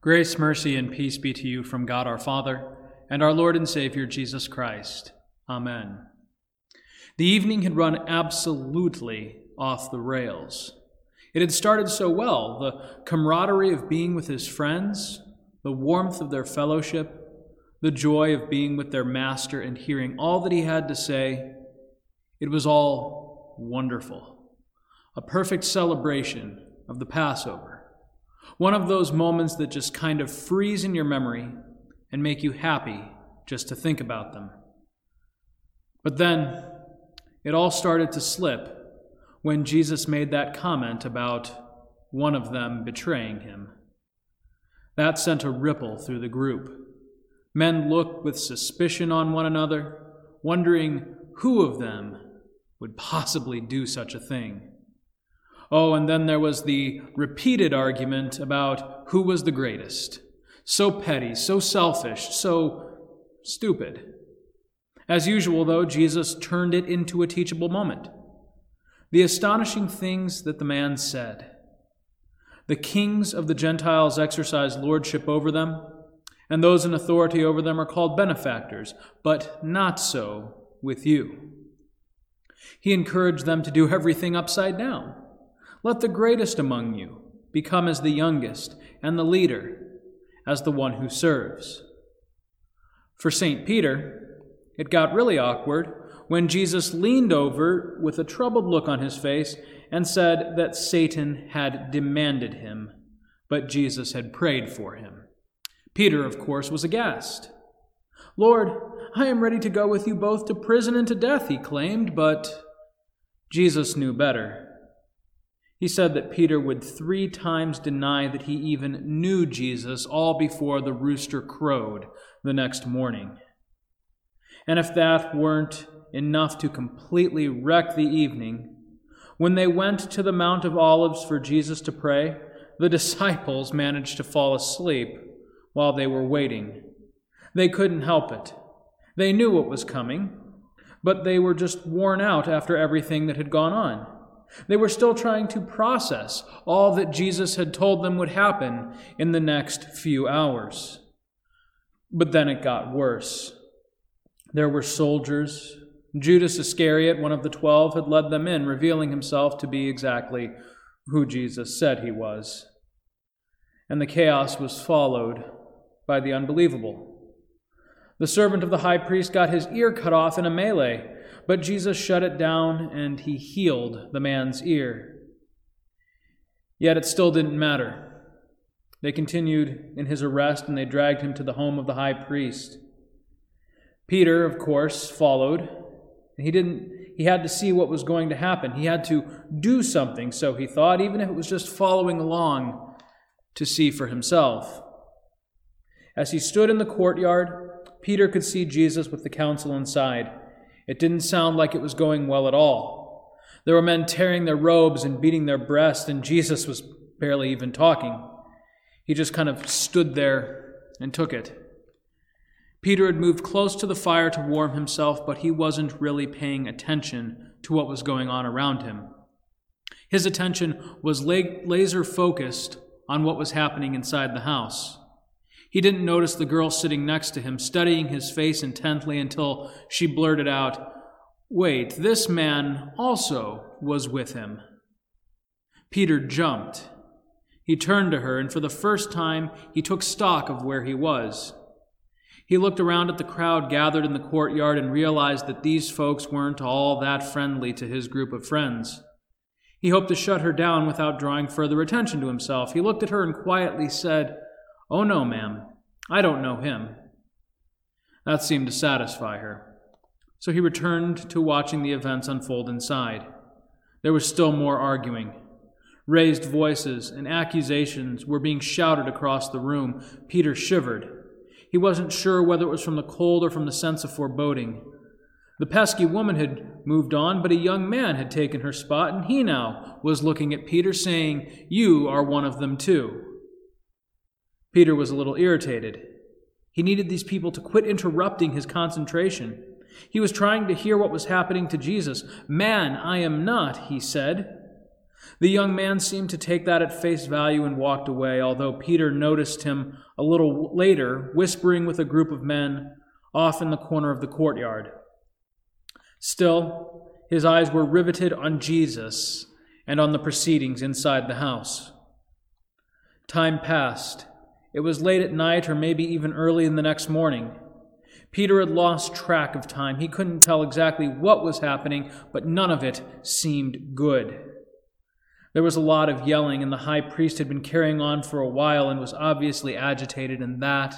Grace, mercy, and peace be to you from God our Father and our Lord and Savior Jesus Christ. Amen. The evening had run absolutely off the rails. It had started so well the camaraderie of being with his friends, the warmth of their fellowship, the joy of being with their master and hearing all that he had to say. It was all wonderful. A perfect celebration of the Passover. One of those moments that just kind of freeze in your memory and make you happy just to think about them. But then it all started to slip when Jesus made that comment about one of them betraying him. That sent a ripple through the group. Men looked with suspicion on one another, wondering who of them would possibly do such a thing. Oh, and then there was the repeated argument about who was the greatest. So petty, so selfish, so stupid. As usual, though, Jesus turned it into a teachable moment. The astonishing things that the man said. The kings of the Gentiles exercise lordship over them, and those in authority over them are called benefactors, but not so with you. He encouraged them to do everything upside down. Let the greatest among you become as the youngest, and the leader as the one who serves. For St. Peter, it got really awkward when Jesus leaned over with a troubled look on his face and said that Satan had demanded him, but Jesus had prayed for him. Peter, of course, was aghast. Lord, I am ready to go with you both to prison and to death, he claimed, but Jesus knew better. He said that Peter would three times deny that he even knew Jesus, all before the rooster crowed the next morning. And if that weren't enough to completely wreck the evening, when they went to the Mount of Olives for Jesus to pray, the disciples managed to fall asleep while they were waiting. They couldn't help it. They knew what was coming, but they were just worn out after everything that had gone on. They were still trying to process all that Jesus had told them would happen in the next few hours. But then it got worse. There were soldiers. Judas Iscariot, one of the twelve, had led them in, revealing himself to be exactly who Jesus said he was. And the chaos was followed by the unbelievable. The servant of the high priest got his ear cut off in a melee but Jesus shut it down and he healed the man's ear. Yet it still didn't matter. They continued in his arrest and they dragged him to the home of the high priest. Peter, of course, followed. He didn't he had to see what was going to happen. He had to do something, so he thought, even if it was just following along to see for himself. As he stood in the courtyard, Peter could see Jesus with the council inside. It didn't sound like it was going well at all. There were men tearing their robes and beating their breasts, and Jesus was barely even talking. He just kind of stood there and took it. Peter had moved close to the fire to warm himself, but he wasn't really paying attention to what was going on around him. His attention was laser focused on what was happening inside the house. He didn't notice the girl sitting next to him, studying his face intently until she blurted out, Wait, this man also was with him. Peter jumped. He turned to her, and for the first time, he took stock of where he was. He looked around at the crowd gathered in the courtyard and realized that these folks weren't all that friendly to his group of friends. He hoped to shut her down without drawing further attention to himself. He looked at her and quietly said, Oh, no, ma'am, I don't know him. That seemed to satisfy her. So he returned to watching the events unfold inside. There was still more arguing. Raised voices and accusations were being shouted across the room. Peter shivered. He wasn't sure whether it was from the cold or from the sense of foreboding. The pesky woman had moved on, but a young man had taken her spot, and he now was looking at Peter, saying, You are one of them too. Peter was a little irritated. He needed these people to quit interrupting his concentration. He was trying to hear what was happening to Jesus. Man, I am not, he said. The young man seemed to take that at face value and walked away, although Peter noticed him a little later whispering with a group of men off in the corner of the courtyard. Still, his eyes were riveted on Jesus and on the proceedings inside the house. Time passed. It was late at night, or maybe even early in the next morning. Peter had lost track of time. He couldn't tell exactly what was happening, but none of it seemed good. There was a lot of yelling, and the high priest had been carrying on for a while and was obviously agitated, and that,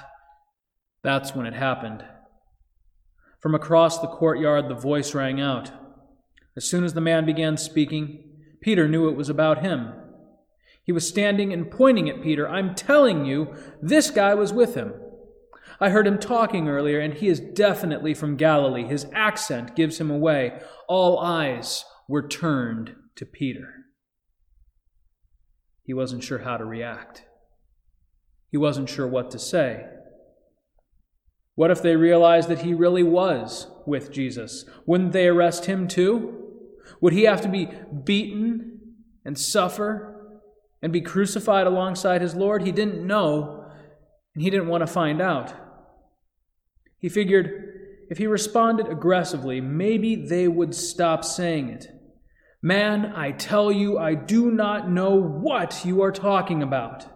that's when it happened. From across the courtyard, the voice rang out. As soon as the man began speaking, Peter knew it was about him. He was standing and pointing at Peter. I'm telling you, this guy was with him. I heard him talking earlier, and he is definitely from Galilee. His accent gives him away. All eyes were turned to Peter. He wasn't sure how to react. He wasn't sure what to say. What if they realized that he really was with Jesus? Wouldn't they arrest him too? Would he have to be beaten and suffer and be crucified alongside his Lord? He didn't know, and he didn't want to find out. He figured if he responded aggressively, maybe they would stop saying it. Man, I tell you, I do not know what you are talking about.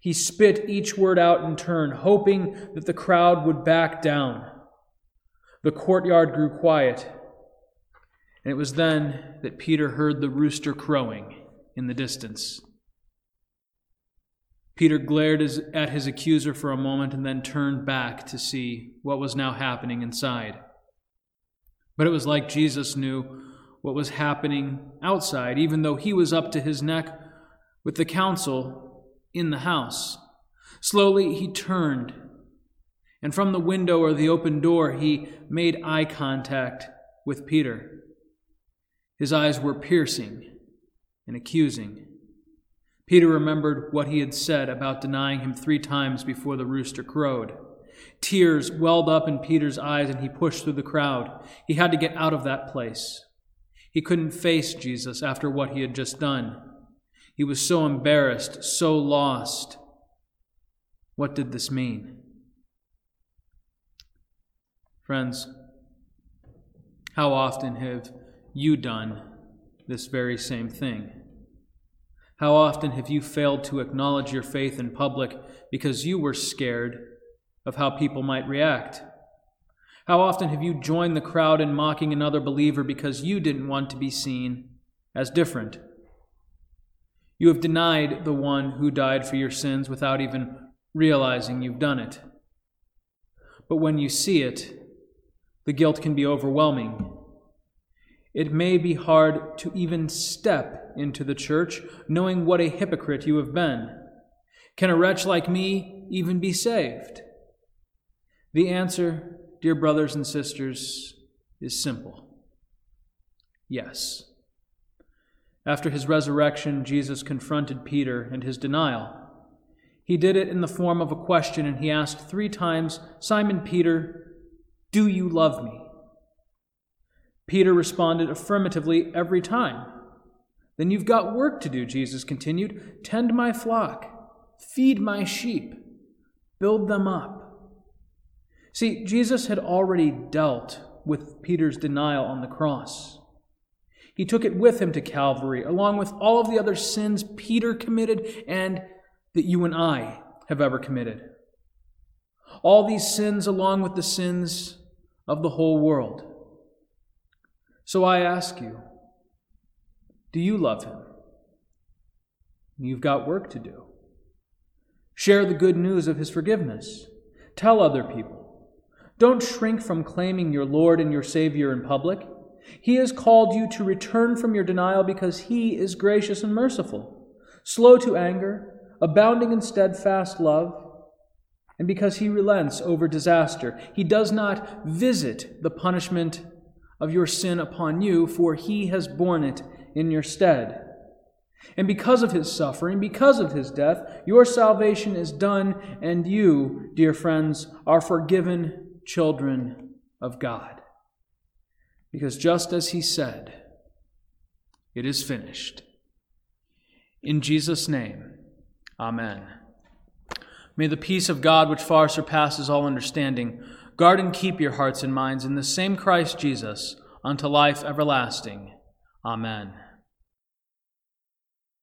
He spit each word out in turn, hoping that the crowd would back down. The courtyard grew quiet, and it was then that Peter heard the rooster crowing in the distance. Peter glared at his accuser for a moment and then turned back to see what was now happening inside. But it was like Jesus knew what was happening outside, even though he was up to his neck with the council in the house. Slowly he turned, and from the window or the open door he made eye contact with Peter. His eyes were piercing and accusing. Peter remembered what he had said about denying him three times before the rooster crowed. Tears welled up in Peter's eyes and he pushed through the crowd. He had to get out of that place. He couldn't face Jesus after what he had just done. He was so embarrassed, so lost. What did this mean? Friends, how often have you done this very same thing? How often have you failed to acknowledge your faith in public because you were scared of how people might react? How often have you joined the crowd in mocking another believer because you didn't want to be seen as different? You have denied the one who died for your sins without even realizing you've done it. But when you see it, the guilt can be overwhelming. It may be hard to even step into the church knowing what a hypocrite you have been. Can a wretch like me even be saved? The answer, dear brothers and sisters, is simple yes. After his resurrection, Jesus confronted Peter and his denial. He did it in the form of a question, and he asked three times Simon Peter, do you love me? Peter responded affirmatively every time. Then you've got work to do, Jesus continued. Tend my flock, feed my sheep, build them up. See, Jesus had already dealt with Peter's denial on the cross. He took it with him to Calvary, along with all of the other sins Peter committed and that you and I have ever committed. All these sins, along with the sins of the whole world. So I ask you do you love him? You've got work to do. Share the good news of his forgiveness. Tell other people. Don't shrink from claiming your Lord and your Savior in public. He has called you to return from your denial because He is gracious and merciful, slow to anger, abounding in steadfast love, and because He relents over disaster. He does not visit the punishment of your sin upon you, for He has borne it in your stead. And because of his suffering, because of his death, your salvation is done, and you, dear friends, are forgiven children of God. Because just as he said, it is finished, In Jesus' name, amen. May the peace of God, which far surpasses all understanding, guard and keep your hearts and minds in the same Christ Jesus unto life everlasting. Amen.